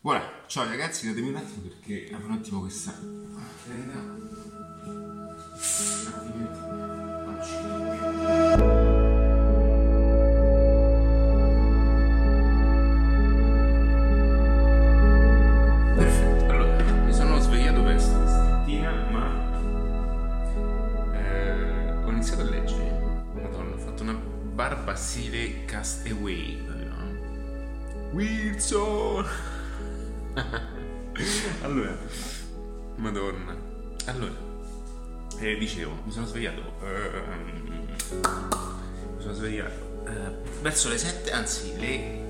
Voilà, ciao ragazzi, datemi un attimo perché apro un attimo questa tenda. Altrimenti non allora, Madonna. Allora, eh, dicevo, mi sono svegliato. ehm, mi sono svegliato eh, verso le 7, anzi le.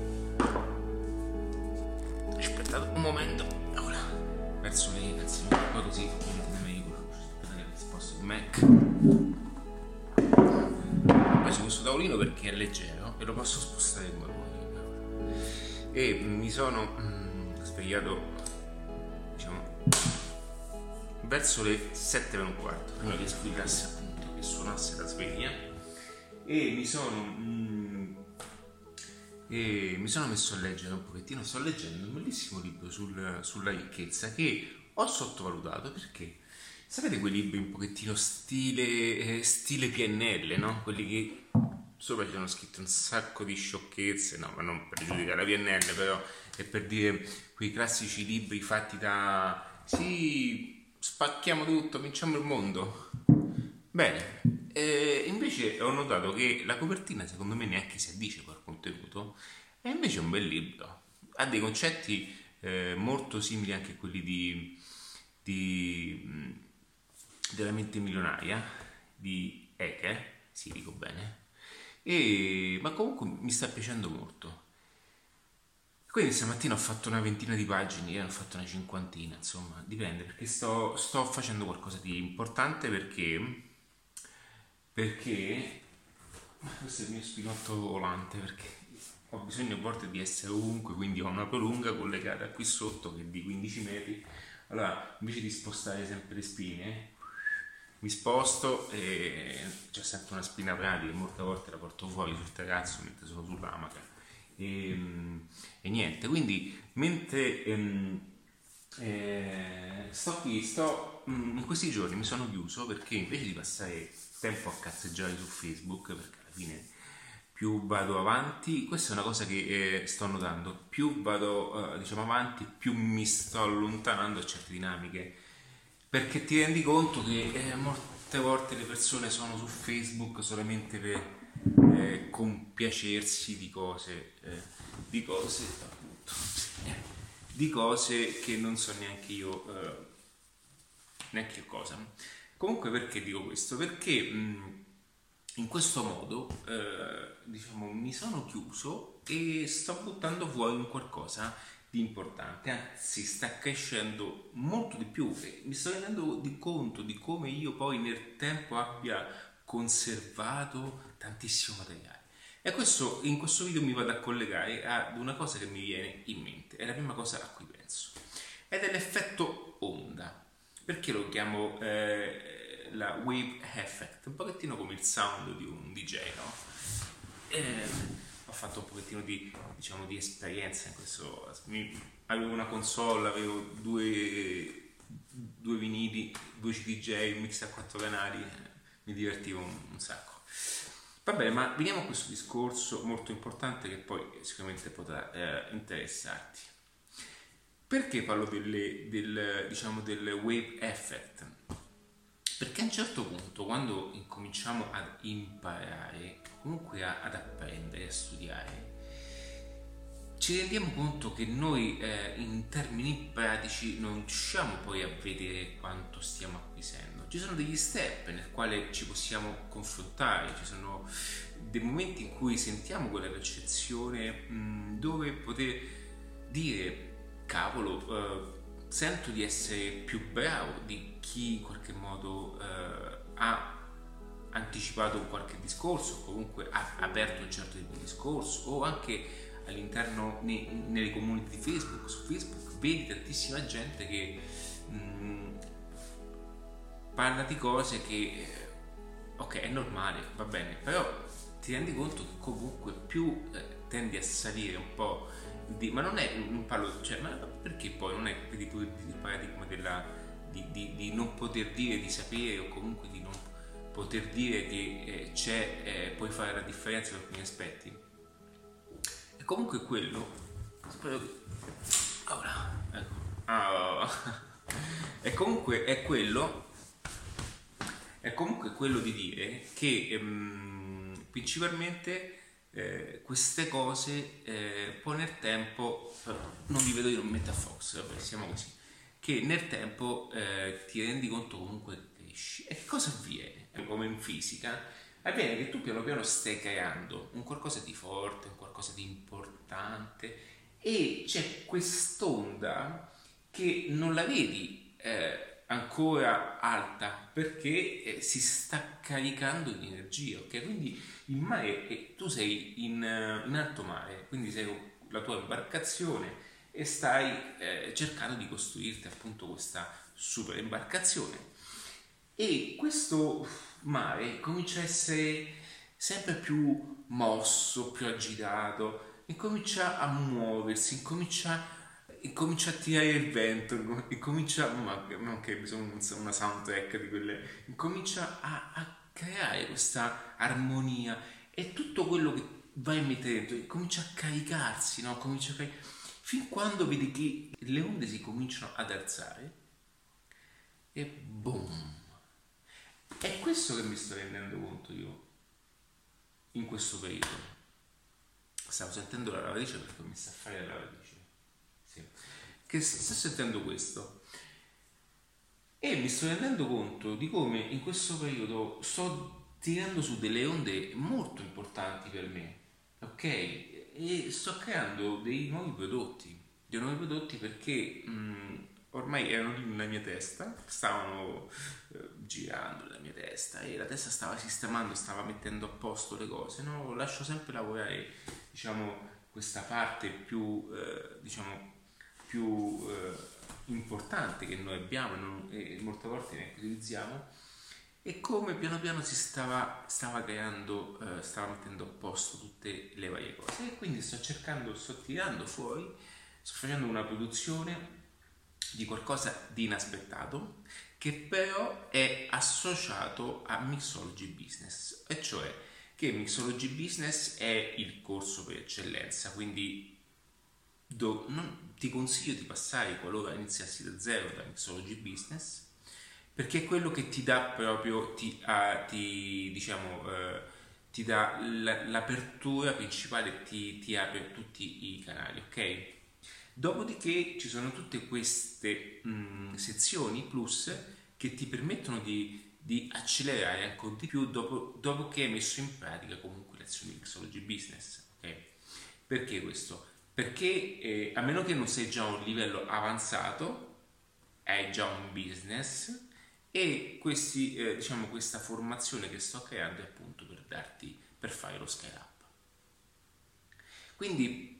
Aspettate un momento. Ora, verso le. Anzi, poi così è meglio. Aspettate che sposto il Mac. Ho preso questo tavolino perché è leggero e lo posso spostare come vuoi. E mi sono mm, svegliato, diciamo, verso le 7 meno un quarto, prima che squillassi appunto, che suonasse la sveglia. E mi sono. mm, e mi sono messo a leggere un pochettino. Sto leggendo un bellissimo libro sul- sulla ricchezza che ho sottovalutato perché. Sapete quei libri un pochettino stile, eh, stile PNL, no? Quelli che sopra ci sono scritte un sacco di sciocchezze, no, ma non per giudicare la PNL, però è per dire quei classici libri fatti da sì, spacchiamo tutto, vinciamo il mondo. Bene, eh, invece ho notato che la copertina secondo me neanche si addice col contenuto, e invece è un bel libro. Ha dei concetti eh, molto simili anche a quelli di, di, mh, della mente milionaria di Eke, sì dico bene, e, ma comunque mi sta piacendo molto. Quindi stamattina ho fatto una ventina di pagine, ne ho fatto una cinquantina, insomma, dipende, perché sto, sto facendo qualcosa di importante perché, perché, questo è il mio spinotto volante, perché ho bisogno a volte di essere ovunque, quindi ho una prolunga collegata qui sotto che è di 15 metri, allora invece di spostare sempre le spine, mi sposto e c'è sempre una spina pratica, molte volte la porto fuori sul terrazzo mentre sono sull'amaca. E, e niente, quindi mentre ehm, eh, sto qui, sto, mm, in questi giorni mi sono chiuso perché invece di passare tempo a cazzeggiare su Facebook, perché alla fine più vado avanti, questa è una cosa che eh, sto notando, più vado eh, diciamo avanti, più mi sto allontanando da certe dinamiche perché ti rendi conto che eh, molte volte le persone sono su Facebook solamente per eh, compiacersi di cose, eh, di cose appunto, eh, di cose che non so neanche io, eh, neanche io cosa. Comunque perché dico questo? Perché mh, in questo modo eh, diciamo mi sono chiuso e sto buttando fuori un qualcosa di importante, anzi sta crescendo molto di più e mi sto rendendo di conto di come io poi nel tempo abbia conservato tantissimo materiale. E questo, in questo video mi vado a collegare ad una cosa che mi viene in mente, è la prima cosa a cui penso, ed è l'effetto onda. Perché lo chiamo eh, la wave effect? Un pochettino come il sound di un DJ, no? Eh, fatto un pochettino di, diciamo, di esperienza in questo. mi- avevo una console, avevo due, due vinili, due CDJ, un mix a quattro canali, eh, mi divertivo un, un sacco. Va bene, ma veniamo a questo discorso molto importante che poi sicuramente potrà eh, interessarti. Perché parlo delle- del, diciamo, del wave effect? Perché a un certo punto, quando incominciamo ad imparare, comunque a- ad apprendere, a studiare, ci rendiamo conto che noi eh, in termini pratici non riusciamo poi a vedere quanto stiamo acquisendo. Ci sono degli step nel quale ci possiamo confrontare, ci sono dei momenti in cui sentiamo quella percezione mh, dove poter dire cavolo, eh, sento di essere più bravo di chi in qualche modo eh, ha anticipato un qualche discorso, comunque ha aperto un certo tipo di discorso, o anche all'interno nei- nelle community di Facebook, su Facebook, vedi tantissima gente che mh, parla di cose che eh, ok è normale, va bene, però ti rendi conto che comunque più eh, tendi a salire un po' di, ma non è un palo, cioè, ma perché poi non è tu il paradigma della, di, di, di, non poter dire di sapere o comunque di poter dire che eh, c'è, eh, puoi fare la differenza in alcuni aspetti. E comunque quello, spero che... Ora, ecco. Ah, e comunque è quello, è comunque quello di dire che ehm, principalmente eh, queste cose eh, poi nel tempo, non vi vedo io, non metto a Fox, vabbè, siamo così, che nel tempo eh, ti rendi conto comunque cresci. E che cosa avviene? Come in fisica, avviene che tu piano piano stai creando un qualcosa di forte, un qualcosa di importante e c'è quest'onda che non la vedi eh, ancora alta perché eh, si sta caricando di energia, ok? Quindi il mare, eh, tu sei in, uh, in, alto mare, quindi sei la tua imbarcazione e stai eh, cercando di costruirti appunto questa super imbarcazione. E questo mare comincia a essere sempre più mosso, più agitato, e comincia a muoversi, incomincia incomincia a tirare il vento, incomincia, ma non che bisogna una soundtrack di quelle, incomincia a, a creare questa armonia e tutto quello che vai mettendo comincia a caricarsi, no? Comincia a car- fin quando vedi che le onde si cominciano ad alzare e boom. È questo che mi sto rendendo conto io in questo periodo. Stavo sentendo la lavatrice perché mi sta a fare la lavatrice. Sì. Che sto sentendo questo. E mi sto rendendo conto di come in questo periodo sto tirando su delle onde molto importanti per me, ok? E sto creando dei nuovi prodotti, dei nuovi prodotti perché mh, ormai erano lì nella mia testa, stavano eh, girando testa e la testa stava sistemando, stava mettendo a posto le cose, no? Lascio sempre lavorare, diciamo, questa parte più, eh, diciamo, più eh, importante che noi abbiamo non, e molte volte neanche utilizziamo e come piano piano si stava, stava creando, eh, stava mettendo a posto tutte le varie cose. E quindi sto cercando, sto tirando fuori, sto facendo una produzione di qualcosa di inaspettato che però è associato a Mixology Business, e cioè che Mixology Business è il corso per eccellenza, quindi do, non, ti consiglio di passare qualora iniziassi da zero da Mixology Business perché è quello che ti dà proprio, ti, uh, ti diciamo, uh, ti dà l'apertura principale, ti, ti apre tutti i canali, ok? Dopodiché ci sono tutte queste mh, mm, sezioni plus che ti permettono di, di accelerare ancora di più dopo, dopo, che hai messo in pratica comunque le azioni di Mixology Business, ok? Perché questo? Perché eh, a meno che non sei già a un livello avanzato, hai già un business, e questi, eh, diciamo, questa formazione che sto creando è appunto per darti, per fare lo scale up. Quindi,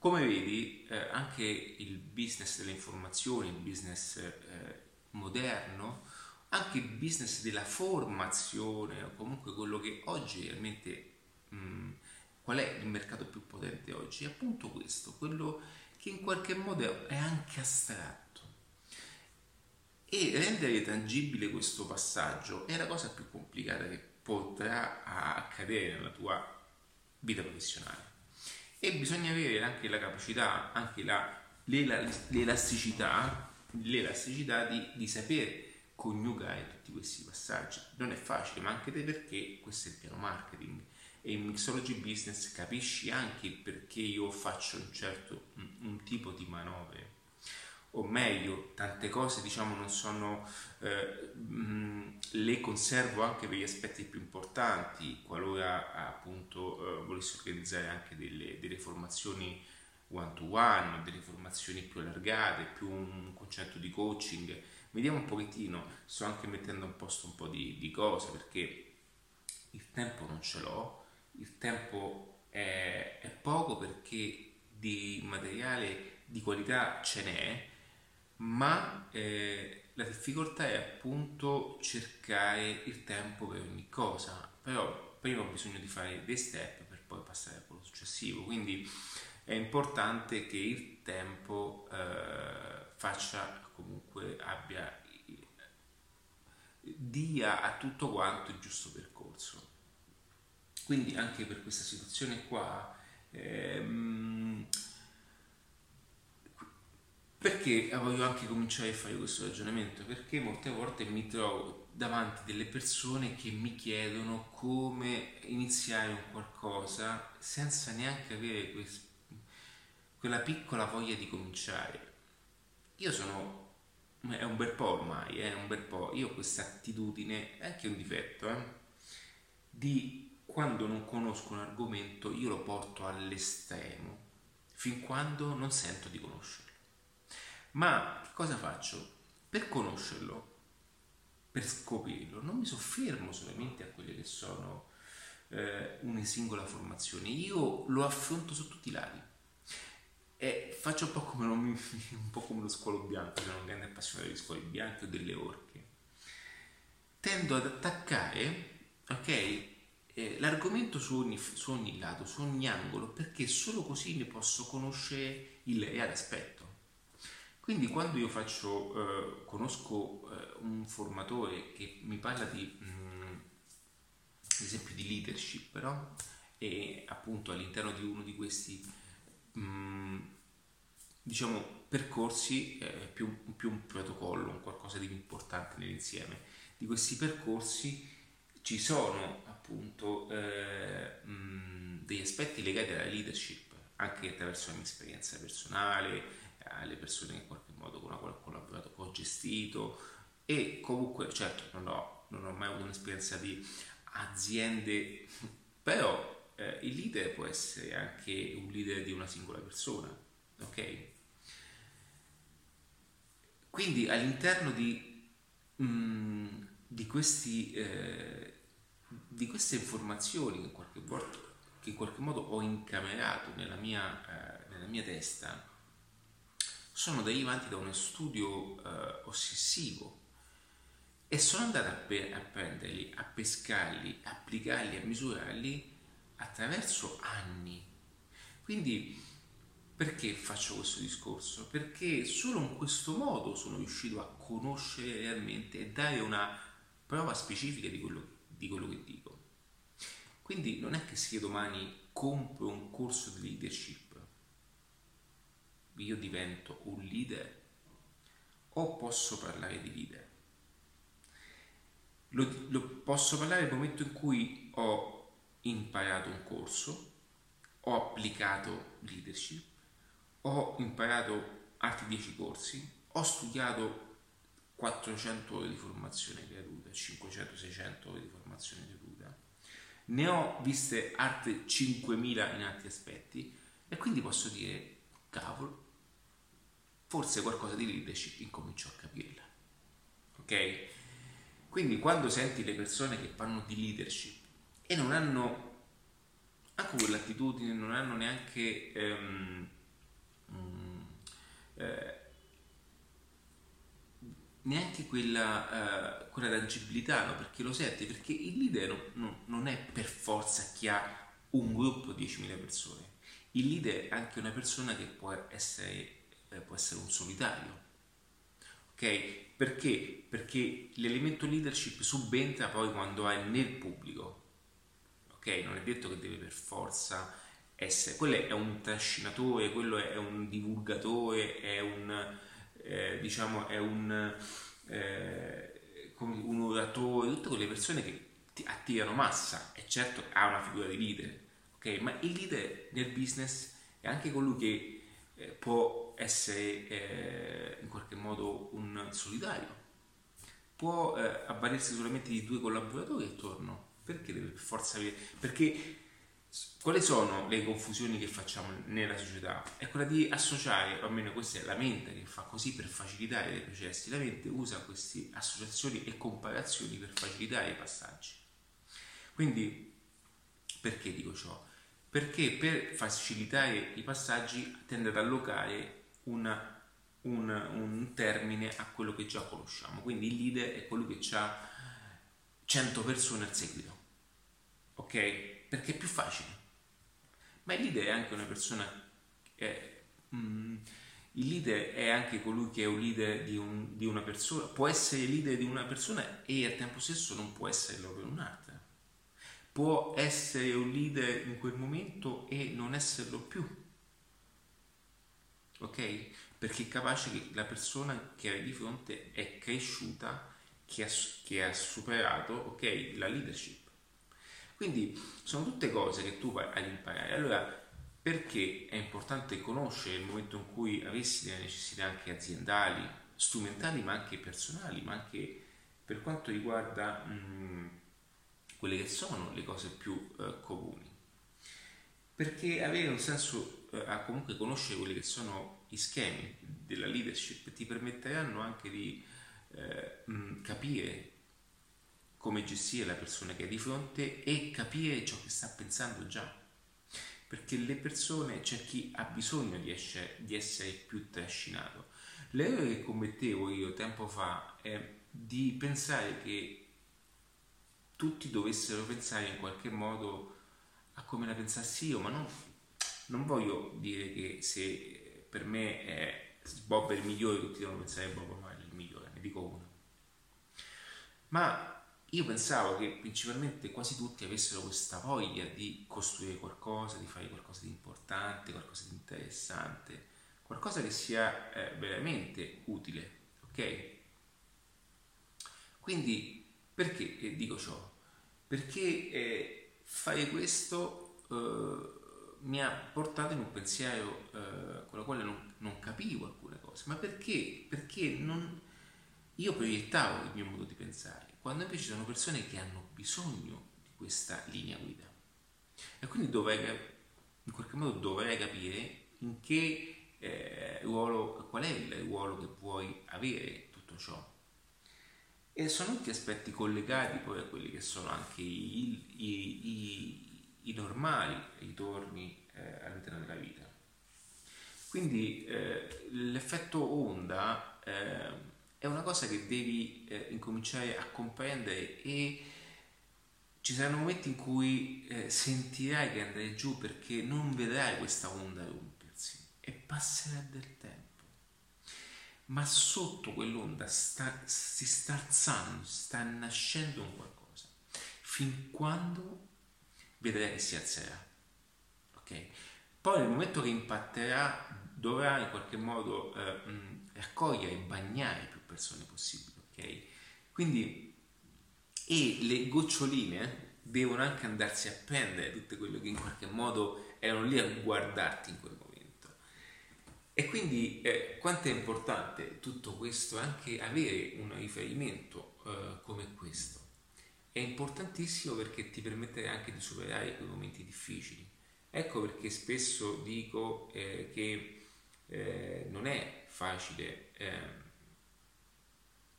come vedi, eh, anche il business delle informazioni, il business eh, moderno, anche il business della formazione, o comunque quello che oggi realmente, mh, qual è il mercato più potente oggi? È appunto questo, quello che in qualche modo è anche astratto e rendere tangibile questo passaggio è la cosa più complicata che potrà accadere nella tua vita professionale. E bisogna avere anche la capacità, anche la, l'elasticità, l'elasticità di, di sapere coniugare tutti questi passaggi. Non è facile, ma anche perché questo è il piano marketing e in Mixology Business capisci anche perché io faccio un certo un, un tipo di manovre o meglio, tante cose diciamo non sono, eh, le conservo anche per gli aspetti più importanti, qualora appunto eh, volessi organizzare anche delle, delle formazioni one to one, delle formazioni più allargate, più un concetto di coaching. Vediamo un pochettino, sto anche mettendo a posto un po' di, di cose perché il tempo non ce l'ho, il tempo è, è poco perché di materiale di qualità ce n'è, ma eh, la difficoltà è appunto cercare il tempo per ogni cosa, però prima ho bisogno di fare dei step per poi passare a quello successivo, quindi è importante che il tempo eh, faccia comunque abbia dia a tutto quanto il giusto percorso. Quindi anche per questa situazione qua ehm, perché voglio anche cominciare a fare questo ragionamento? Perché molte volte mi trovo davanti delle persone che mi chiedono come iniziare un qualcosa senza neanche avere quest- quella piccola voglia di cominciare. Io sono, è un bel po' ormai, è un bel po', io ho questa attitudine, è anche un difetto, eh, di quando non conosco un argomento io lo porto all'estremo, fin quando non sento di conoscerlo. Ma che cosa faccio? Per conoscerlo, per scoprirlo, non mi soffermo solamente a quelle che sono eh, una singola formazione, io lo affronto su tutti i lati. E faccio un po' come, lo, un po come lo squalo bianco, sono un grande appassionato di scuole bianche o delle orche. Tendo ad attaccare, ok, eh, l'argomento su ogni, su ogni lato, su ogni angolo, perché solo così ne posso conoscere il reale aspetto. Quindi quando io faccio, eh, conosco eh, un formatore che mi parla di, mm, ad esempio, di leadership, no? e appunto all'interno di uno di questi, mh, mm, diciamo, percorsi, eh, più, più, un protocollo, un qualcosa di importante nell'insieme, di questi percorsi ci sono appunto eh, mh, mm, degli aspetti legati alla leadership, anche attraverso la mia esperienza personale, alle persone che in qualche modo con la quale ho collaborato, ho gestito e comunque certo non ho, non ho mai avuto un'esperienza di aziende, però eh, il leader può essere anche un leader di una singola persona, ok? Quindi all'interno di, mh, mm, di, questi, eh, di queste informazioni che in qualche, volta, che in qualche modo ho incamerato nella mia, eh, nella mia testa, sono derivanti da uno studio eh, ossessivo e sono andato a, pe- a prenderli, a pescarli, a applicarli, a misurarli attraverso anni. Quindi perché faccio questo discorso? Perché solo in questo modo sono riuscito a conoscere realmente e dare una prova specifica di quello, di quello che dico. Quindi non è che se domani compro un corso di leadership io divento un leader o posso parlare di leader? Lo, lo posso parlare nel momento in cui ho imparato un corso, ho applicato leadership, ho imparato altri 10 corsi, ho studiato 400 ore di formazione gratuita, 500-600 ore di formazione gratuita, ne ho viste altre 5.000 in altri aspetti e quindi posso dire, cavolo, forse qualcosa di leadership incomincio a capirla. Ok? Quindi quando senti le persone che fanno di leadership e non hanno anche quell'attitudine, non hanno neanche ehm, mm, eh, neanche quella, eh, quella tangibilità, no? perché lo senti, perché il leader no, non è per forza chi ha un gruppo di 10.000 persone, il leader è anche una persona che può essere eh, può essere un solitario. Ok? Perché? Perché l'elemento leadership subentra poi quando è nel pubblico. Ok? Non è detto che deve per forza essere. Quello è un trascinatore, quello è un divulgatore, è un eh, diciamo è un, eh, un oratore, tutte quelle persone che ti attirano massa e certo ha una figura di leader, ok? Ma il leader nel business è anche colui che eh, può essere eh, in qualche modo un solitario, può eh, avvalersi solamente di due collaboratori attorno, perché deve per forza avere... Perché quali sono le confusioni che facciamo nella società? È quella di associare, o almeno questa è la mente che fa così per facilitare i processi, la mente usa queste associazioni e comparazioni per facilitare i passaggi. Quindi, perché dico ciò? Perché per facilitare i passaggi tende ad allocare una, un, un, termine a quello che già conosciamo. Quindi il leader è quello che ha 100 persone al seguito, ok? Perché è più facile. Ma il leader è anche una persona mh, mm, il leader è anche colui che è un leader di, un, di, una persona, può essere leader di una persona e al tempo stesso non può esserlo per un'altra. Può essere un leader in quel momento e non esserlo più. Ok? Perché è capace che la persona che hai di fronte è cresciuta, che ha, che ha superato ok, la leadership. Quindi sono tutte cose che tu vai ad imparare. Allora, perché è importante conoscere il momento in cui avessi delle necessità anche aziendali, strumentali, ma anche personali, ma anche per quanto riguarda mh, quelle che sono le cose più eh, comuni. Perché avere un senso, a comunque conoscere quelli che sono i schemi della leadership ti permetteranno anche di eh, mh, capire come gestire la persona che hai di fronte e capire ciò che sta pensando già perché le persone, c'è chi ha bisogno di essere, di essere più trascinato. L'errore che commettevo io tempo fa è di pensare che tutti dovessero pensare in qualche modo a come la pensassi io, ma non, non voglio dire che se per me è Bob è il migliore, tutti devono pensare che Bob è il migliore, ne dico uno. Ma io pensavo che principalmente quasi tutti avessero questa voglia di costruire qualcosa, di fare qualcosa di importante, qualcosa di interessante, qualcosa che sia eh, veramente utile, ok? Quindi perché dico ciò? Perché eh, fare questo eh, mi ha portato in un pensiero eh, con la quale non, non, capivo alcune cose, ma perché? Perché non, io proiettavo il mio modo di pensare quando invece ci sono persone che hanno bisogno di questa linea guida. E quindi dovrei, in qualche modo dovrei capire in che eh, ruolo, qual è il ruolo che vuoi avere tutto ciò. E sono tutti aspetti collegati poi a quelli che sono anche i, i, i, i normali ritorni eh, all'interno della vita. Quindi eh, l'effetto onda eh, è una cosa che devi eh, incominciare a comprendere e ci saranno momenti in cui eh, sentirai che andrai giù perché non vedrai questa onda rompersi e passerà del tempo. Ma sotto quell'onda sta, si sta alzando, sta nascendo un qualcosa, fin quando vedrai che si alzerà. Ok? Poi nel momento che impatterà dovrà in qualche modo eh, raccogliere e bagnare più persone possibili, ok? Quindi, e le goccioline devono anche andarsi a prendere tutte quelle che in qualche modo erano lì a guardarti in quel momento. E quindi eh, quanto è importante tutto questo, anche avere un riferimento eh, come questo. È importantissimo perché ti permetterà anche di superare quei momenti difficili. Ecco perché spesso dico eh, che eh, non è facile eh,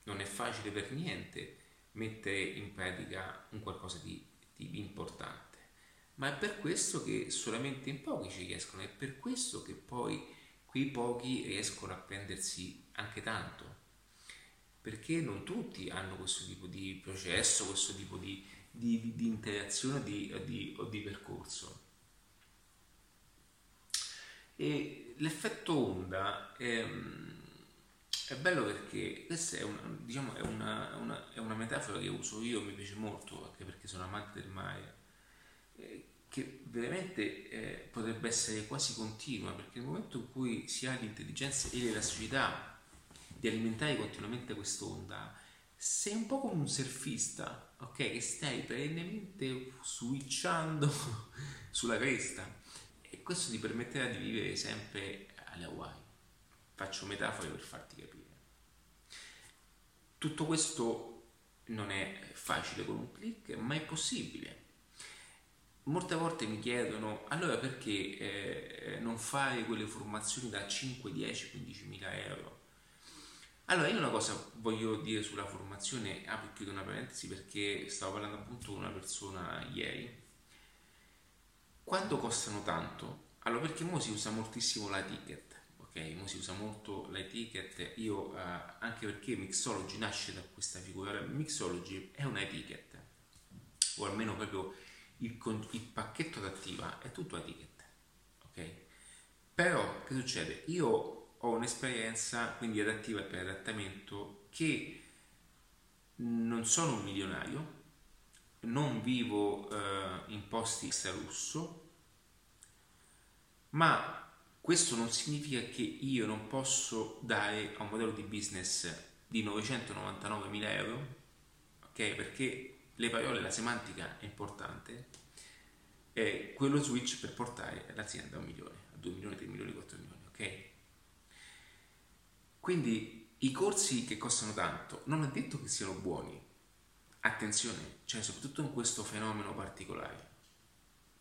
non è facile per niente mettere in pratica un qualcosa di, di importante, ma è per questo che solamente in pochi ci riescono, è per questo che poi quei pochi riescono a prendersi anche tanto, perché non tutti hanno questo tipo di processo, questo tipo di, di, di interazione o di percorso. E l'effetto onda ehm, è bello perché questa è una, diciamo, è, una, una, è una, metafora che uso io, mi piace molto, anche perché sono amante del mare, eh, che veramente eh, potrebbe essere quasi continua, perché nel momento in cui si ha l'intelligenza e l'elasticità di alimentare continuamente quest'onda, sei un po' come un surfista, ok? Che stai perennemente switchando sulla cresta e questo ti permetterà di vivere sempre alle Hawaii. Faccio metafore per farti capire. Tutto questo non è facile con un clic, ma è possibile. Molte volte mi chiedono allora perché eh, non fare quelle formazioni da 5, 10, 15 mila euro? Allora io una cosa voglio dire sulla formazione, apro ah, chiudo una parentesi perché stavo parlando appunto con una persona ieri. Quando costano tanto? Allora perché ora si usa moltissimo la ticket ok? Mo si usa molto l'etiquette, io eh, anche perché Mixology nasce da questa figura, Mixology è una etiquette, o almeno proprio il, il pacchetto d'attiva è tutto etiquette, ok? Però che succede? Io ho un'esperienza quindi adattiva per adattamento che non sono un milionario, non vivo eh, in posti extra lusso, ma questo non significa che io non posso dare a un modello di business di 999.000 euro, ok? Perché le parole, la semantica è importante, è quello switch per portare l'azienda a un milione, a 2 milioni, 3 milioni, 4 milioni, ok? Quindi i corsi che costano tanto non è detto che siano buoni, attenzione, cioè soprattutto in questo fenomeno particolare,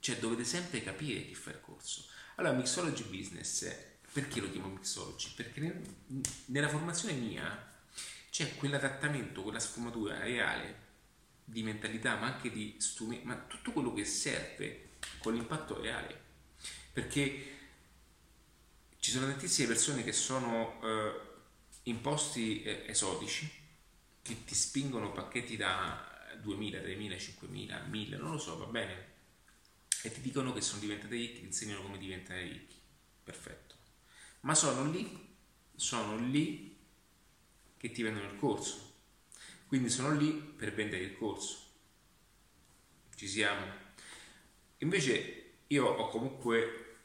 cioè dovete sempre capire chi fa il corso. Allora, Mixology Business, perché lo chiamo Mixology? Perché nella formazione mia c'è quell'adattamento, quella sfumatura reale di mentalità, ma anche di strumenti, ma tutto quello che serve con l'impatto reale. Perché ci sono tantissime persone che sono eh, in posti eh, esotici che ti spingono pacchetti da 2000, 3000, 5000, 1000, non lo so, va bene, e ti dicono che sono diventate ricchi, ti insegnano come diventare ricchi. Perfetto. Ma sono lì, sono lì che ti vendono il corso. Quindi sono lì per vendere il corso. Ci siamo. Invece io ho comunque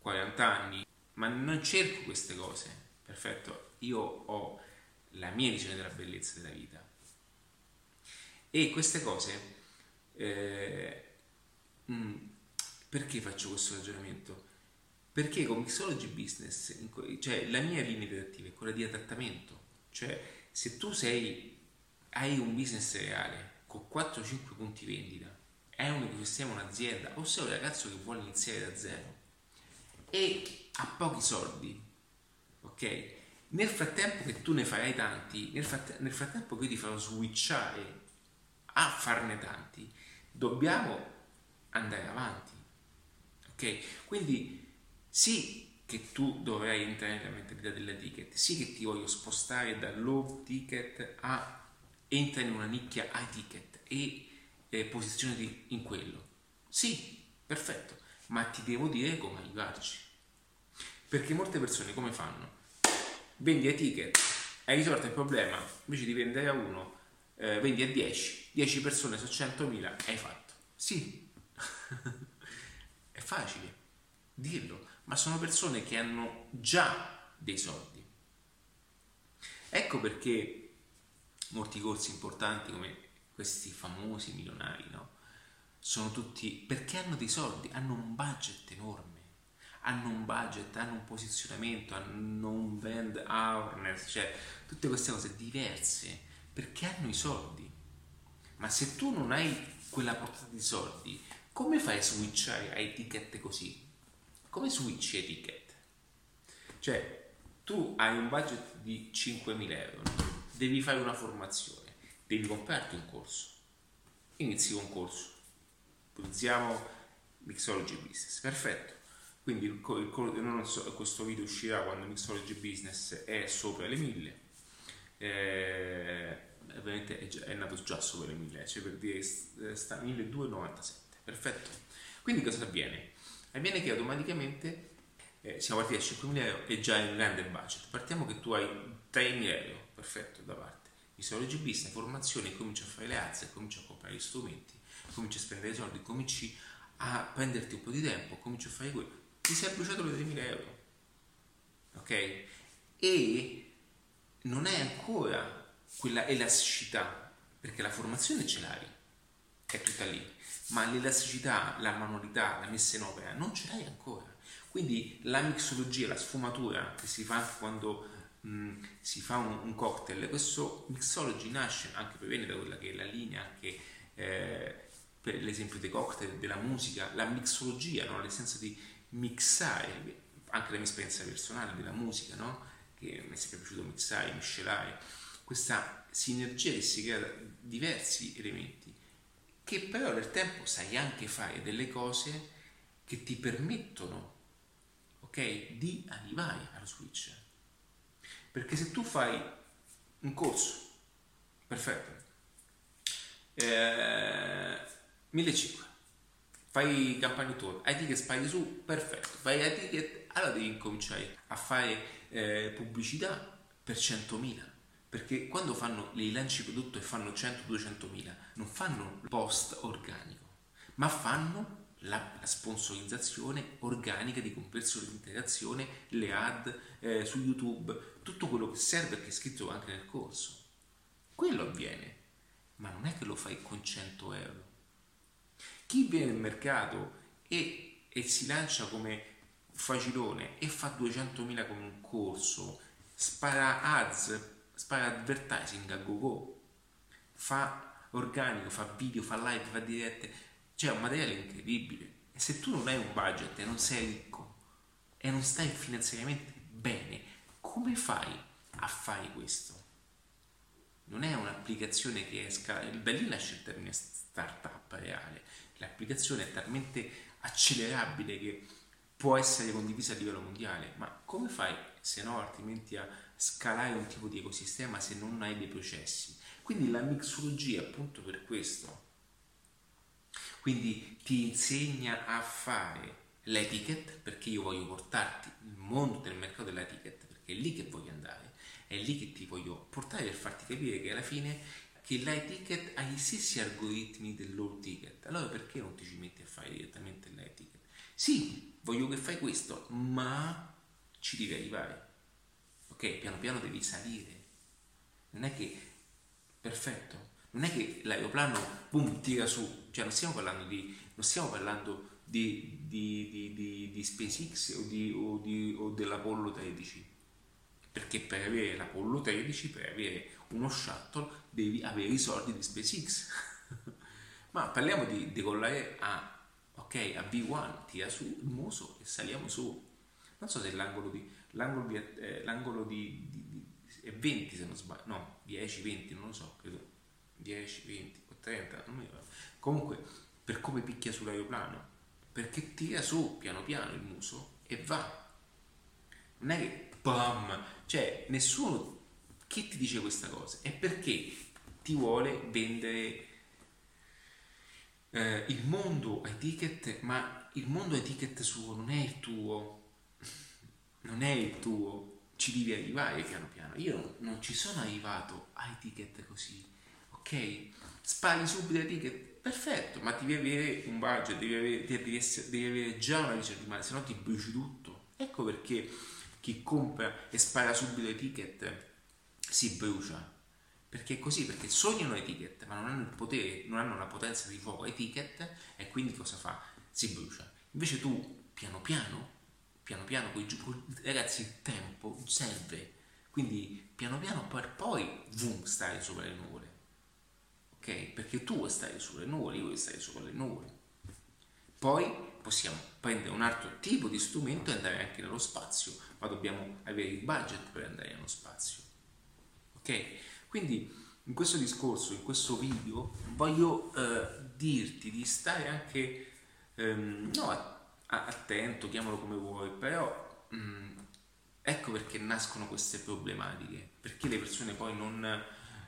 40 anni, ma non cerco queste cose. Perfetto. Io ho la mia visione della bellezza della vita. E queste cose, eh, mh, mm, perché faccio questo ragionamento? Perché con Mixology Business, cioè la mia linea direttiva è quella di adattamento, cioè se tu sei, hai un business reale con 4-5 punti vendita, è un ecosistema, un'azienda, o sei un ragazzo che vuole iniziare da zero e ha pochi soldi, ok? Nel frattempo che tu ne farai tanti, nel, fratt- nel frattempo che io ti farò switchare a farne tanti, dobbiamo andare avanti. Ok? Quindi sì che tu dovrai entrare nella mentalità della ticket, sì che ti voglio spostare da low ticket a entra in una nicchia high ticket e eh, posizionati in quello. Sì, perfetto, ma ti devo dire come aiutarci. Perché molte persone come fanno? Vendi a ticket, hai risolto il problema, invece di vendere a uno, eh, vendi a 10, 10 persone su 100.000, hai fatto. Sì, è facile dirlo, ma sono persone che hanno già dei soldi. Ecco perché molti corsi importanti come questi famosi milionari, no? Sono tutti perché hanno dei soldi, hanno un budget enorme hanno un budget, hanno un posizionamento, hanno un brand awareness, cioè tutte queste cose diverse perché hanno i soldi. Ma se tu non hai quella portata di soldi, come fai a switchare a etichette così? Come switchi etichette? Cioè, tu hai un budget di 5.000 euro, devi fare una formazione, devi comprarti un corso. Inizi un corso, utilizziamo Mixology Business, perfetto quindi il, il, so, questo video uscirà quando Mixology Business è sopra le 1000 eh, ovviamente è, è, nato già sopra le 1000 cioè per dire sta 1297 perfetto. Quindi cosa avviene? avviene che automaticamente eh, siamo partiti da 5.000 euro e già è un grande budget. Partiamo che tu hai 3.000 euro perfetto da parte. Mixology Business formazione cominci a fare le alze cominci a comprare gli strumenti cominci a spendere soldi cominci a prenderti un po' di tempo cominci a fare quello ti sei bruciato le 3.000 euro. Ok? E non è ancora quella elasticità, perché la formazione ce l'hai, è tutta lì, ma l'elasticità, la manualità, la messa in opera non ce l'hai ancora. Quindi la mixologia, la sfumatura che si fa anche quando mh, si fa un, un, cocktail, questo mixology nasce anche per venire da quella che è la linea anche eh, per l'esempio dei cocktail, della musica, la mixologia, no? nel senso di mixare, anche la mia esperienza personale della musica, no? che mi è sempre piaciuto mixare, miscelare, questa sinergia che si crea da diversi elementi, che però nel tempo sai anche fare delle cose che ti permettono ok, di arrivare allo switch. Perché se tu fai un corso, perfetto, eh, 1500, fai campagna tour, hai ticket spari su, perfetto, fai hai ticket allora devi incominciare a fare eh, pubblicità per 100.000 perché quando fanno i lanci prodotto e fanno 100-200 mila non fanno post organico ma fanno la sponsorizzazione organica di conversione di interazione le ad eh, su youtube tutto quello che serve che è scritto anche nel corso. Quello avviene ma non è che lo fai con 100 euro chi viene nel mercato e, e si lancia come facilone e fa 200.000 con un corso spara ads spara advertising a go fa organico, fa video, fa live, fa dirette, c'è un materiale incredibile. E se tu non hai un budget e non sei ricco e non stai finanziariamente bene, come fai a fare questo? Non è un'applicazione che esca, da lì nasce il termine startup reale, l'applicazione è talmente accelerabile che può essere condivisa a livello mondiale, ma come fai se no altrimenti a scalare un tipo di ecosistema se non hai dei processi. Quindi la mixologia è appunto per questo. Quindi ti insegna a fare l'etiquette perché io voglio portarti nel mondo del mercato dell'etiquette perché è lì che voglio andare, è lì che ti voglio portare per farti capire che alla fine che l'etiquette ha gli stessi algoritmi del low ticket. Allora perché non ti ci metti a fare direttamente l'etiquette? Sì, voglio che fai questo, ma ci devi arrivare ok, piano piano devi salire. Non è che, perfetto, non è che l'aeroplano, boom, tira su, cioè non stiamo parlando di, non stiamo parlando di, di, di, di, SpaceX o, di, o, o dell'Apollo 13, perché per avere l'Apollo 13, per avere uno shuttle, devi avere i soldi di SpaceX. Ma parliamo di decollare a, ok, a V1, tira su il muso e saliamo su. Non so se l'angolo di l'angolo di, eh, l'angolo di, di, di, è 20 se non sbaglio, no, 10, 20, non lo so, credo 10, 20 o 30, non mi ricordo. Comunque, per come picchia sull'aeroplano, perché tira su piano piano il muso e va. Non è che bam, cioè nessuno che ti dice questa cosa, è perché ti vuole vendere eh, il mondo ai ticket, ma il mondo ai ticket suo non è il tuo non è il tuo, ci devi arrivare piano piano. Io non ci sono arrivato ai ticket così, ok? Spari subito ai ticket, perfetto, ma devi avere un budget, devi avere, devi essere, devi avere già una visione di male, se no ti bruci tutto. Ecco perché chi compra e spara subito ai ticket si brucia. Perché è così, perché sognano i ticket, ma non hanno il potere, non hanno la potenza di fuoco ticket e quindi cosa fa? Si brucia. Invece tu, piano piano, piano piano, ragazzi, il tempo serve, quindi piano piano per poi boom, stare sopra le nuvole, ok? Perché tu vuoi stare sulle nuvole, io voglio stare sopra le nuvole. Poi possiamo prendere un altro tipo di strumento e andare anche nello spazio, ma dobbiamo avere il budget per andare nello spazio, ok? Quindi in questo discorso, in questo video, voglio eh, dirti di stare anche ehm, no, attento, chiamalo come vuoi, però mh, mm, ecco perché nascono queste problematiche, perché le persone poi non,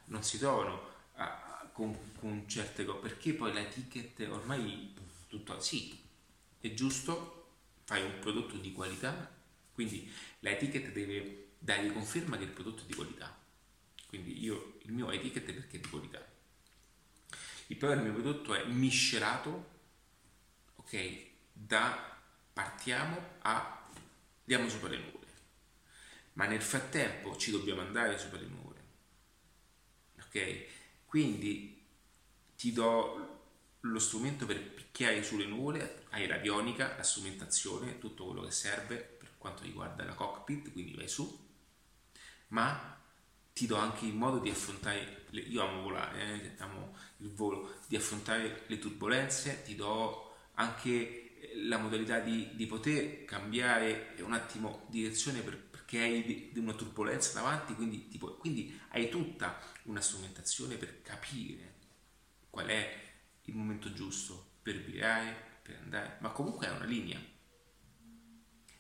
non si trovano a, a, con, con, certe cose, perché poi la ticket ormai tutto sì, è giusto, fai un prodotto di qualità, quindi la etichetta deve dare conferma che il prodotto è di qualità. Quindi io il mio etichetta è perché di qualità. Il problema del mio prodotto è miscelato, ok, da partiamo a andiamo sopra le nuvole. Ma nel frattempo ci dobbiamo andare sopra le nuvole ok? Quindi ti do lo strumento per picchiare sulle nuvole hai l'avionica la strumentazione tutto quello che serve per quanto riguarda la cockpit quindi vai su. Ma ti do anche il modo di affrontare le, io amo volare eh, amo il volo di affrontare le turbulenze ti do anche la modalità di, di, poter cambiare un attimo direzione per, perché hai di, una turbolenza davanti, quindi, tipo, quindi hai tutta una strumentazione per capire qual è il momento giusto per virare, per andare, ma comunque è una linea.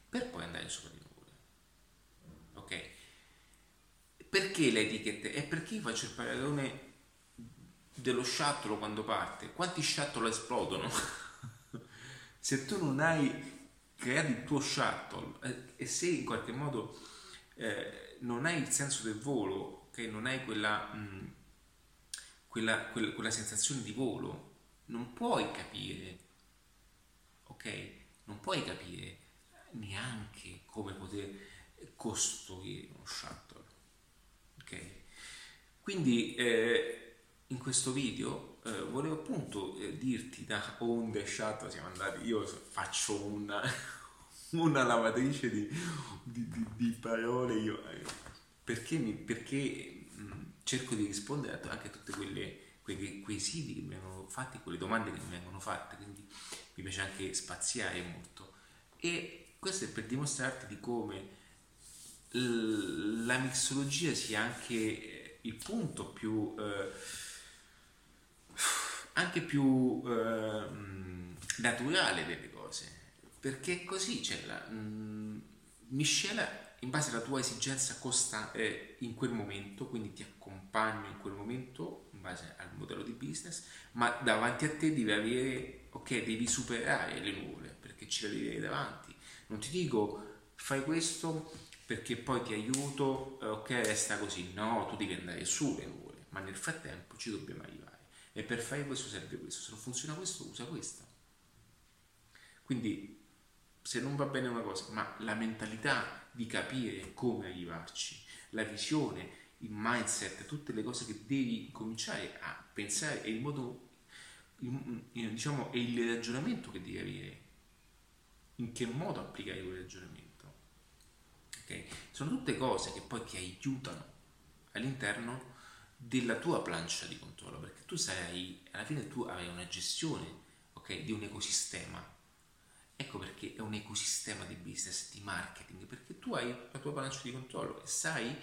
Per poi andare sopra le nuvole. Ok? Perché le etichette? È perché io faccio il paragone dello shuttle quando parte. Quanti shuttle esplodono? se tu non hai creare il tuo shuttle eh, e se in qualche modo eh, non hai il senso del volo, che non hai quella, mh, mm, quella, quella, quella sensazione di volo, non puoi capire, ok? Non puoi capire neanche come poter costruire uno shuttle, ok? Quindi eh, in questo video eh, volevo appunto eh, dirti da onde shuttle siamo andati, io faccio una, una lavatrice di, di, di, di parole, io, eh, perché, mi, perché mh, cerco di rispondere anche a quelle quei quesiti che mi vengono fatti, quelle domande che mi vengono fatte, quindi mi piace anche spaziare molto. E questo è per dimostrarti di come la mixologia sia anche il punto più eh, anche più eh, naturale delle cose. Perché così c'è la mh, miscela in base alla tua esigenza costa eh, in quel momento quindi ti accompagno in quel momento in base al modello di business ma davanti a te devi avere ok devi superare le nuvole perché ce le devi davanti. Non ti dico fai questo perché poi ti aiuto, eh, ok, resta così. No, tu devi andare su le nuvole, ma nel frattempo ci dobbiamo arrivare. E per fare questo serve questo. Se non funziona questo, usa questa. Quindi, se non va bene una cosa, ma la mentalità di capire come arrivarci, la visione, il mindset, tutte le cose che devi cominciare a pensare e il modo, diciamo, è il ragionamento che devi avere. In che modo applicare quel ragionamento? Sono tutte cose che poi ti aiutano all'interno della tua plancia di controllo, perché tu sai, alla fine tu hai una gestione okay, di un ecosistema. Ecco perché è un ecosistema di business, di marketing, perché tu hai la tua plancia di controllo e sai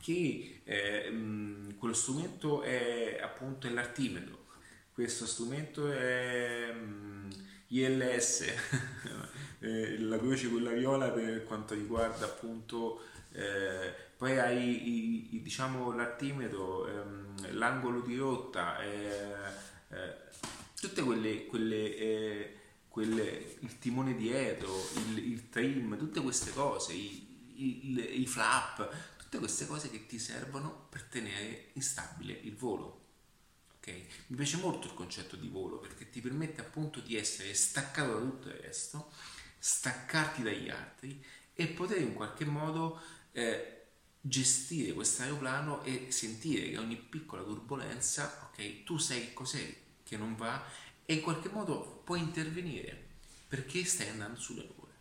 che eh, mh, quello strumento è appunto è l'artimetro, questo strumento è mh, ILS, eh, la croce quella viola per quanto riguarda appunto eh, poi hai i, i, diciamo l'artimetro ehm, l'angolo di rotta eh, eh tutte quelle, quelle, eh, quelle, il timone dietro il, il, trim tutte queste cose i, i, i flap tutte queste cose che ti servono per tenere instabile il volo Okay? Mi piace molto il concetto di volo perché ti permette appunto di essere staccato da tutto il resto staccarti dagli altri e poter in qualche modo eh, gestire questo aeroplano e sentire che ogni piccola turbolenza, ok, tu sai che cos'è che non va e in qualche modo puoi intervenire perché stai andando sulle nuvole.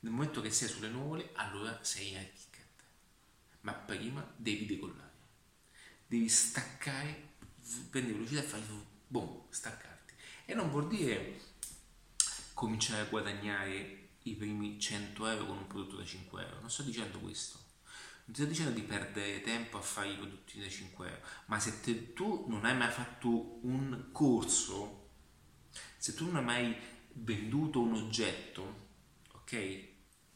Nel momento che sei sulle nuvole, allora sei a ticket. Ma prima devi decollare. Devi staccare, prendi velocità e fai boom, staccarti. E non vuol dire cominciare a guadagnare i primi 100 euro con un prodotto da 5 euro. Non sto dicendo questo. Non ti sto dicendo di perdere tempo a fare i prodotti da 5 euro, ma se te, tu non hai mai fatto un corso, se tu non hai mai venduto un oggetto, ok?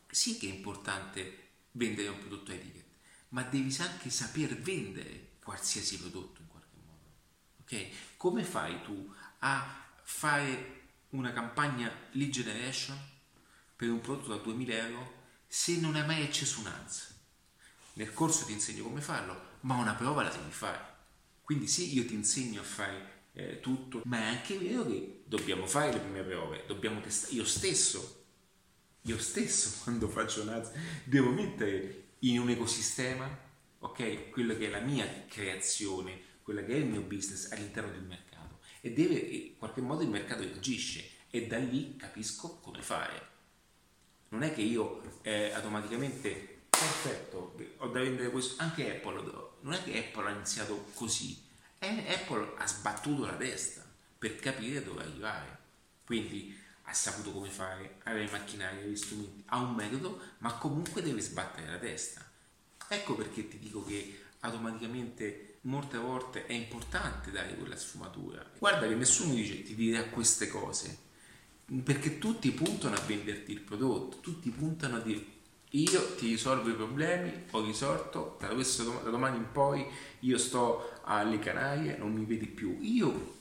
Sì che è importante vendere un prodotto a etichetta, ma devi anche saper vendere qualsiasi prodotto ok? Come fai tu a fare una campagna lead generation per un prodotto da 2000 euro se non hai mai acceso un ads. Nel corso ti insegno come farlo, ma una prova la devi fare. Quindi sì, io ti insegno a fare eh, tutto, ma è anche vero che dobbiamo fare le prime prove, dobbiamo testare. Io stesso, io stesso quando faccio un ads, devo mettere in un ecosistema, ok, quello che è la mia creazione, quello che è il mio business all'interno un mercato e deve, in qualche modo il mercato reagisce e da lì capisco come fare. Non è che io eh, automaticamente, perfetto, ho da vendere questo, anche Apple, non è che Apple ha iniziato così, Apple ha sbattuto la testa per capire dove arrivare. Quindi ha saputo come fare, avere i macchinari, gli strumenti, ha un metodo, ma comunque deve sbattere la testa. Ecco perché ti dico che automaticamente molte volte è importante dare quella sfumatura. Guarda che nessuno dice ti dirà queste cose, perché tutti puntano a venderti il prodotto, tutti puntano a dire io ti risolvo i problemi, ho risolto, da, questo, da domani in poi io sto alle Canarie, non mi vedi più. Io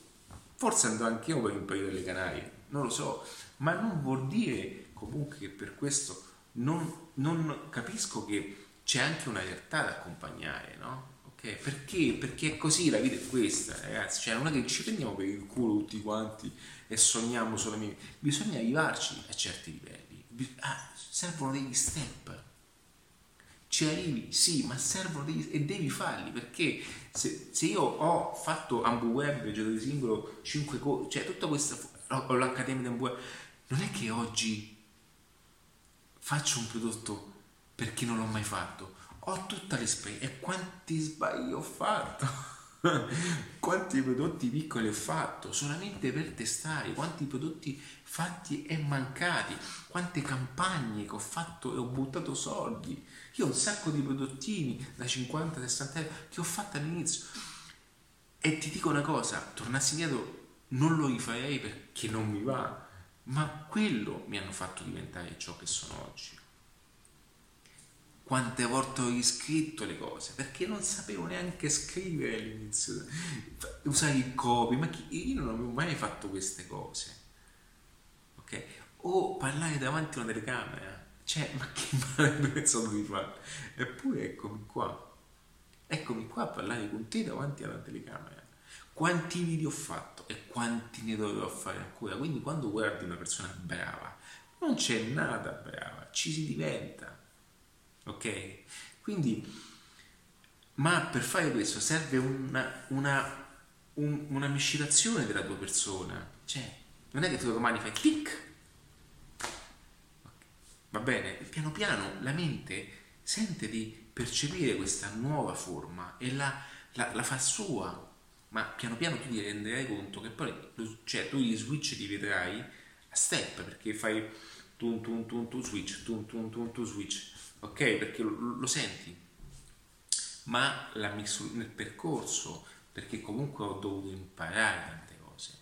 forse andrò anche io per un periodo alle Canarie, non lo so, ma non vuol dire comunque per questo non, non capisco che c'è anche una realtà da accompagnare, no? Okay? Perché? Perché è così, la vita è questa, ragazzi. Cioè, non è che ci prendiamo per il culo tutti quanti e sogniamo solamente. Bisogna arrivarci a certi livelli. Ah, servono degli step. Ci arrivi, sì, ma servono degli e devi farli perché se, se io ho fatto AmbuWeb, gioco singolo, 5 cose, cioè tutta questa, ho l'accademia di AmbuWeb, non è che oggi faccio un prodotto perché non l'ho mai fatto, ho tutta l'esperienza e quanti sbagli ho fatto. quanti prodotti piccoli ho fatto solamente per testare, quanti prodotti fatti e mancati, quante campagne che ho fatto e ho buttato soldi. Io ho un sacco di prodottini da 50-60 euro che ho fatto all'inizio. E ti dico una cosa, tornassi indietro non lo rifarei perché non mi va, ma quello mi hanno fatto diventare ciò che sono oggi quante volte ho riscritto le cose perché non sapevo neanche scrivere all'inizio. Usare il copy ma io non avevo mai fatto queste cose. Ok? O parlare davanti a una telecamera. Cioè ma chi mai avrebbe pensato di fare? Eppure eccomi qua. Eccomi qua a parlare con te davanti alla telecamera. Quanti video ho fatto e quanti ne dovrò fare ancora? Quindi quando guardi una persona brava non c'è nada brava ci si diventa ok? Quindi, ma per fare questo serve una, una, un, una miscelazione della tua persona, cioè non è che tu domani fai clic, va bene? Piano piano la mente sente di percepire questa nuova forma e la, la, la fa sua, ma piano piano tu ti renderai conto che poi, cioè tu gli switch li vedrai a step perché fai tum tum tum tu switch, tum tum tum tu switch ok? Perché lo, lo senti, ma l'ha messo nel percorso perché comunque ho dovuto imparare tante cose.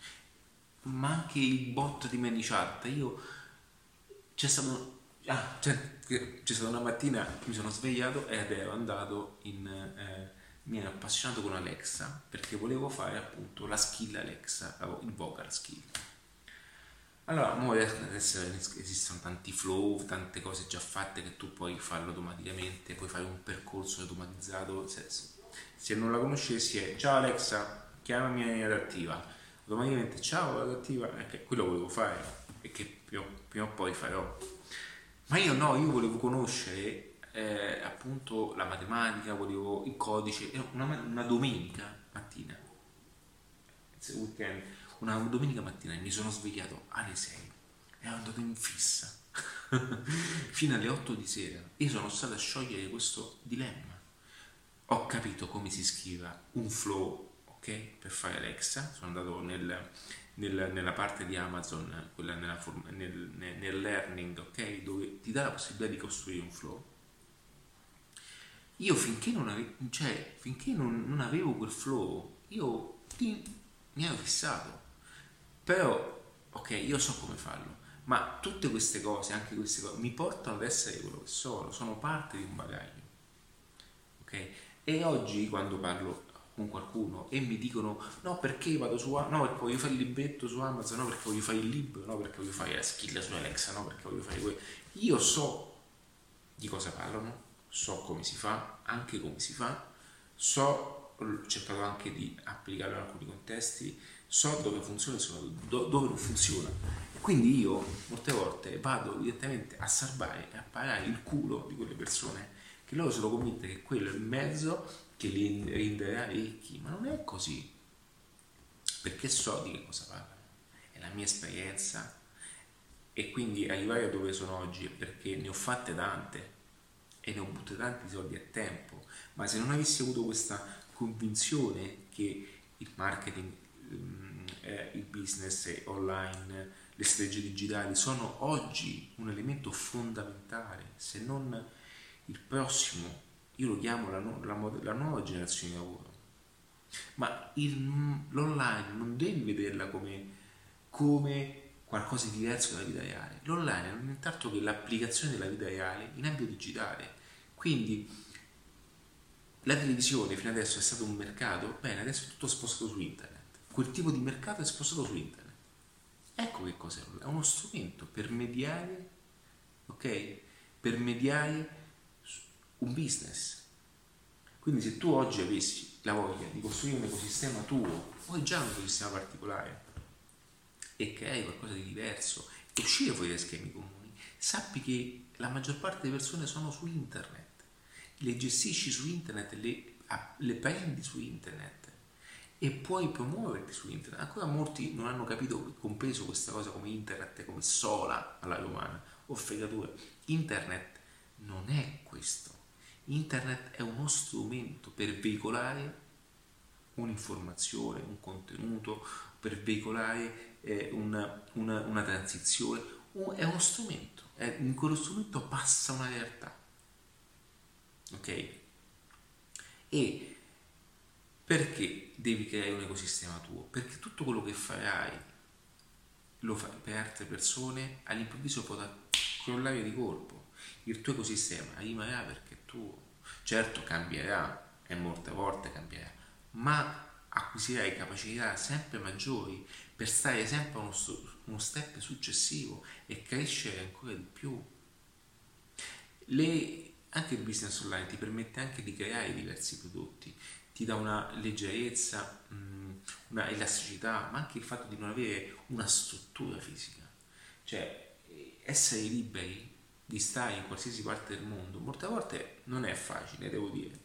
Ma anche il bot di ManyChat, io c'è stato Ah, cioè, c'è stata una mattina mi sono svegliato ed ero andato in eh, mi ero appassionato con Alexa perché volevo fare appunto la skill Alexa, il vocal skill. Allora, adesso esistono tanti flow, tante cose già fatte che tu puoi farlo automaticamente, puoi fare un percorso automatizzato. Se, non la conoscessi è ciao Alexa, chiamami adattiva. Automaticamente ciao adattiva, eh, quello volevo fare e che prima, prima o poi farò. Ma io no, io volevo conoscere eh, appunto la matematica, volevo il codice, una, una domenica mattina, weekend una domenica mattina mi sono svegliato alle 6 e ero andato in fissa fino alle 8 di sera. Io sono stato a sciogliere questo dilemma. Ho capito come si scriva un flow, ok? Per fare Alexa. Sono andato nel, nel, nella parte di Amazon, quella nella nel, nel, learning, ok? Dove ti dà la possibilità di costruire un flow. Io finché non avevo, cioè, finché non, non avevo quel flow, io mi ero fissato però, ok, io so come farlo, ma tutte queste cose, anche queste cose, mi portano ad essere quello che sono, sono parte di un bagaglio. Ok? E oggi quando parlo con qualcuno e mi dicono no perché vado su no perché voglio fare il libretto su Amazon no perché voglio fare il libro no perché voglio fare la skill su Alexa no perché voglio fare quello io so di cosa parlano so come si fa anche come si fa so ho cercato anche di applicarlo in alcuni contesti so dove funziona e dove non funziona. Quindi io molte volte vado direttamente a salvare e a pagare il culo di quelle persone che loro sono convinte che quello è il mezzo che li renderà ricchi, ma non è così. Perché so di che cosa parlo, è la mia esperienza e quindi arrivare a dove sono oggi è perché ne ho fatte tante e ne ho buttate tanti soldi a tempo, ma se non avessi avuto questa convinzione che il marketing eh, il business online, le strategie digitali sono oggi un elemento fondamentale, se non il prossimo, io lo chiamo la, la, la nuova generazione di lavoro. Ma il, l'online non devi vederla come, come qualcosa di diverso dalla vita reale. L'online non è nient'altro che l'applicazione della vita reale in ambito digitale. Quindi la televisione fino adesso è stato un mercato, bene, adesso è tutto spostato su internet quel tipo di mercato è spostato su internet. Ecco che cos'è, è uno strumento per mediare ok? Per mediare un business. Quindi se tu oggi avessi la voglia di costruire un ecosistema tuo, poi già un ecosistema particolare, e crei qualcosa di diverso e uscire fuori dai schemi comuni, sappi che la maggior parte delle persone sono su internet, le gestisci su internet, le, le prendi su internet e puoi promuoverti su internet. Ancora molti non hanno capito, compreso questa cosa come internet, come sola alla romana o fregatura. Internet non è questo. Internet è uno strumento per veicolare un'informazione, un contenuto, per veicolare eh, una, una, una, transizione. è uno strumento, è, in quello strumento passa una realtà. Ok? E perché devi creare un ecosistema tuo? Perché tutto quello che farai lo fai per altre persone, all'improvviso potrà crollare di colpo. Il tuo ecosistema rimarrà perché è tuo. Certo cambierà, e molte volte cambierà, ma acquisirai capacità sempre maggiori per stare sempre uno, uno step successivo e crescere ancora di più. Le, anche il business online ti permette anche di creare diversi prodotti, ti dà una leggerezza, mm, una elasticità, ma anche il fatto di non avere una struttura fisica. Cioè, essere liberi di stare in qualsiasi parte del mondo, molte volte non è facile, devo dire.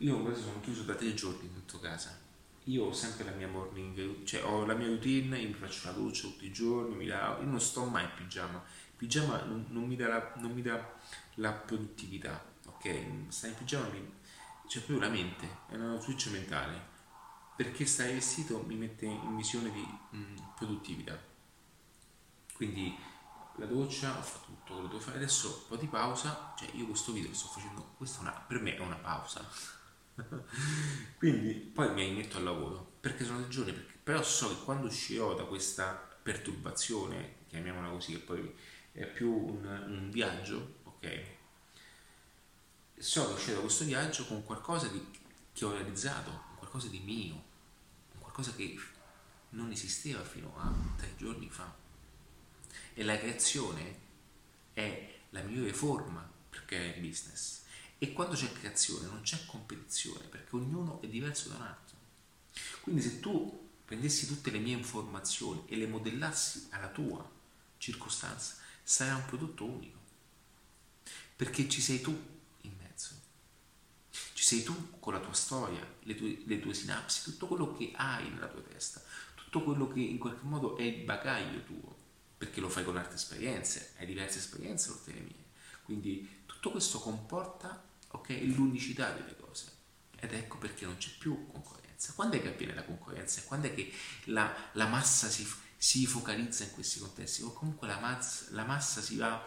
Io adesso sono chiuso da tre giorni dentro casa. Io ho sempre la mia morning, cioè ho la mia routine, io mi faccio la doccia tutti i giorni, mi lavo, io non sto mai in pigiama. Il pigiama non, non, mi, dà la, non mi dà la produttività, ok? Stare in pigiama mi, c'è più la mente, è una switch mentale, perché stare vestito mi mette in visione di mh, produttività. Quindi la doccia, ho fatto tutto quello che devo fare, adesso un po' di pausa, cioè io questo video lo sto facendo, questa una, per me è una pausa. Quindi poi mi metto al lavoro, perché sono dei giorni, perché, però so che quando uscirò da questa perturbazione, chiamiamola così, che poi è più un, un viaggio, ok? So che uscire da questo viaggio con qualcosa di, che ho realizzato, qualcosa di mio, qualcosa che non esisteva fino a tre giorni fa. E la creazione è la migliore forma per creare business. E quando c'è creazione non c'è competizione, perché ognuno è diverso da un altro. Quindi se tu prendessi tutte le mie informazioni e le modellassi alla tua circostanza, sarà un prodotto unico. Perché ci sei tu sei tu con la tua storia, le tue, le tue sinapsi, tutto quello che hai nella tua testa, tutto quello che in qualche modo è il bagaglio tuo, perché lo fai con altre esperienze, hai diverse esperienze oltre le mie. Quindi tutto questo comporta okay, l'unicità delle cose. Ed ecco perché non c'è più concorrenza. Quando è che avviene la concorrenza? Quando è che la, la massa si, si, focalizza in questi contesti? O comunque la massa, la massa si va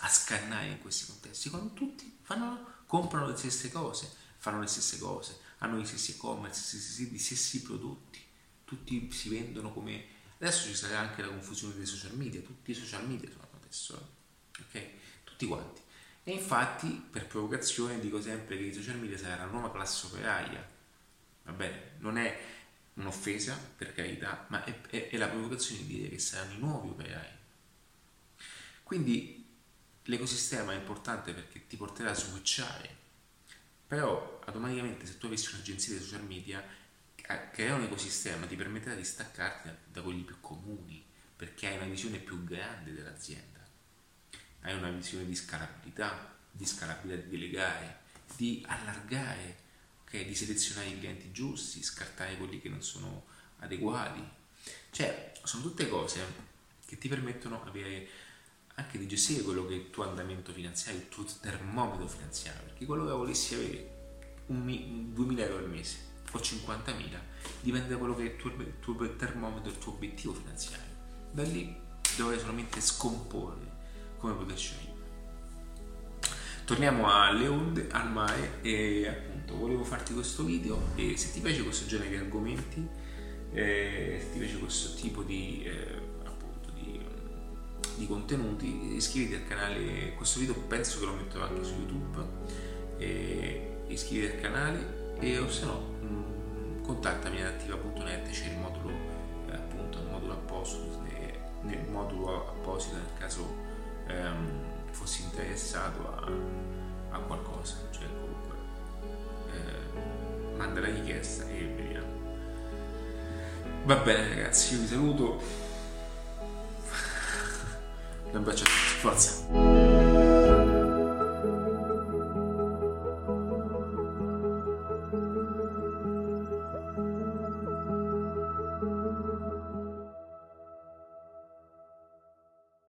a scannare in questi contesti? Quando tutti fanno comprano le stesse cose, fanno le stesse cose, hanno gli stessi e-commerce, gli stessi prodotti, tutti si vendono come... Adesso ci sarà anche la confusione dei social media, tutti i social media sono adesso, ok? Tutti quanti. E infatti, per provocazione, dico sempre che i social media saranno la nuova classe operaia, va bene? Non è un'offesa, per carità, ma è, è, è la provocazione di dire che saranno i nuovi operai. Quindi l'ecosistema è importante perché ti porterà a switchare, però automaticamente se tu avessi un'agenzia di social media, creare un ecosistema ti permetterà di staccarti da, da quelli più comuni, perché hai una visione più grande dell'azienda, hai una visione di scalabilità, di scalabilità di delegare, di allargare, okay? di selezionare i clienti giusti, scartare quelli che non sono adeguati. Cioè, sono tutte cose che ti permettono di avere anche di gestire quello che è il tuo andamento finanziario, il tuo termometro finanziario, perché quello che volessi avere un, 2.000 euro al mese o 50.000 dipende da quello che è il tuo, il tuo termometro, il tuo obiettivo finanziario. Da lì dovrai solamente scomporre come poterci arrivare. Torniamo alle onde, al mare e appunto volevo farti questo video e se ti piace questo genere di argomenti, eh, se ti piace questo tipo di... Eh, di contenuti, iscriviti al canale, questo video penso che lo metterò anche su YouTube, e iscriviti al canale e o se no mm, contattami ad attiva.net, c'è il modulo eh, appunto il modulo apposito, nel modulo apposito nel caso ehm, fossi interessato a, a qualcosa, cioè comunque eh, manda la richiesta e vediamo. Va bene ragazzi, io vi saluto. A tutti, forza!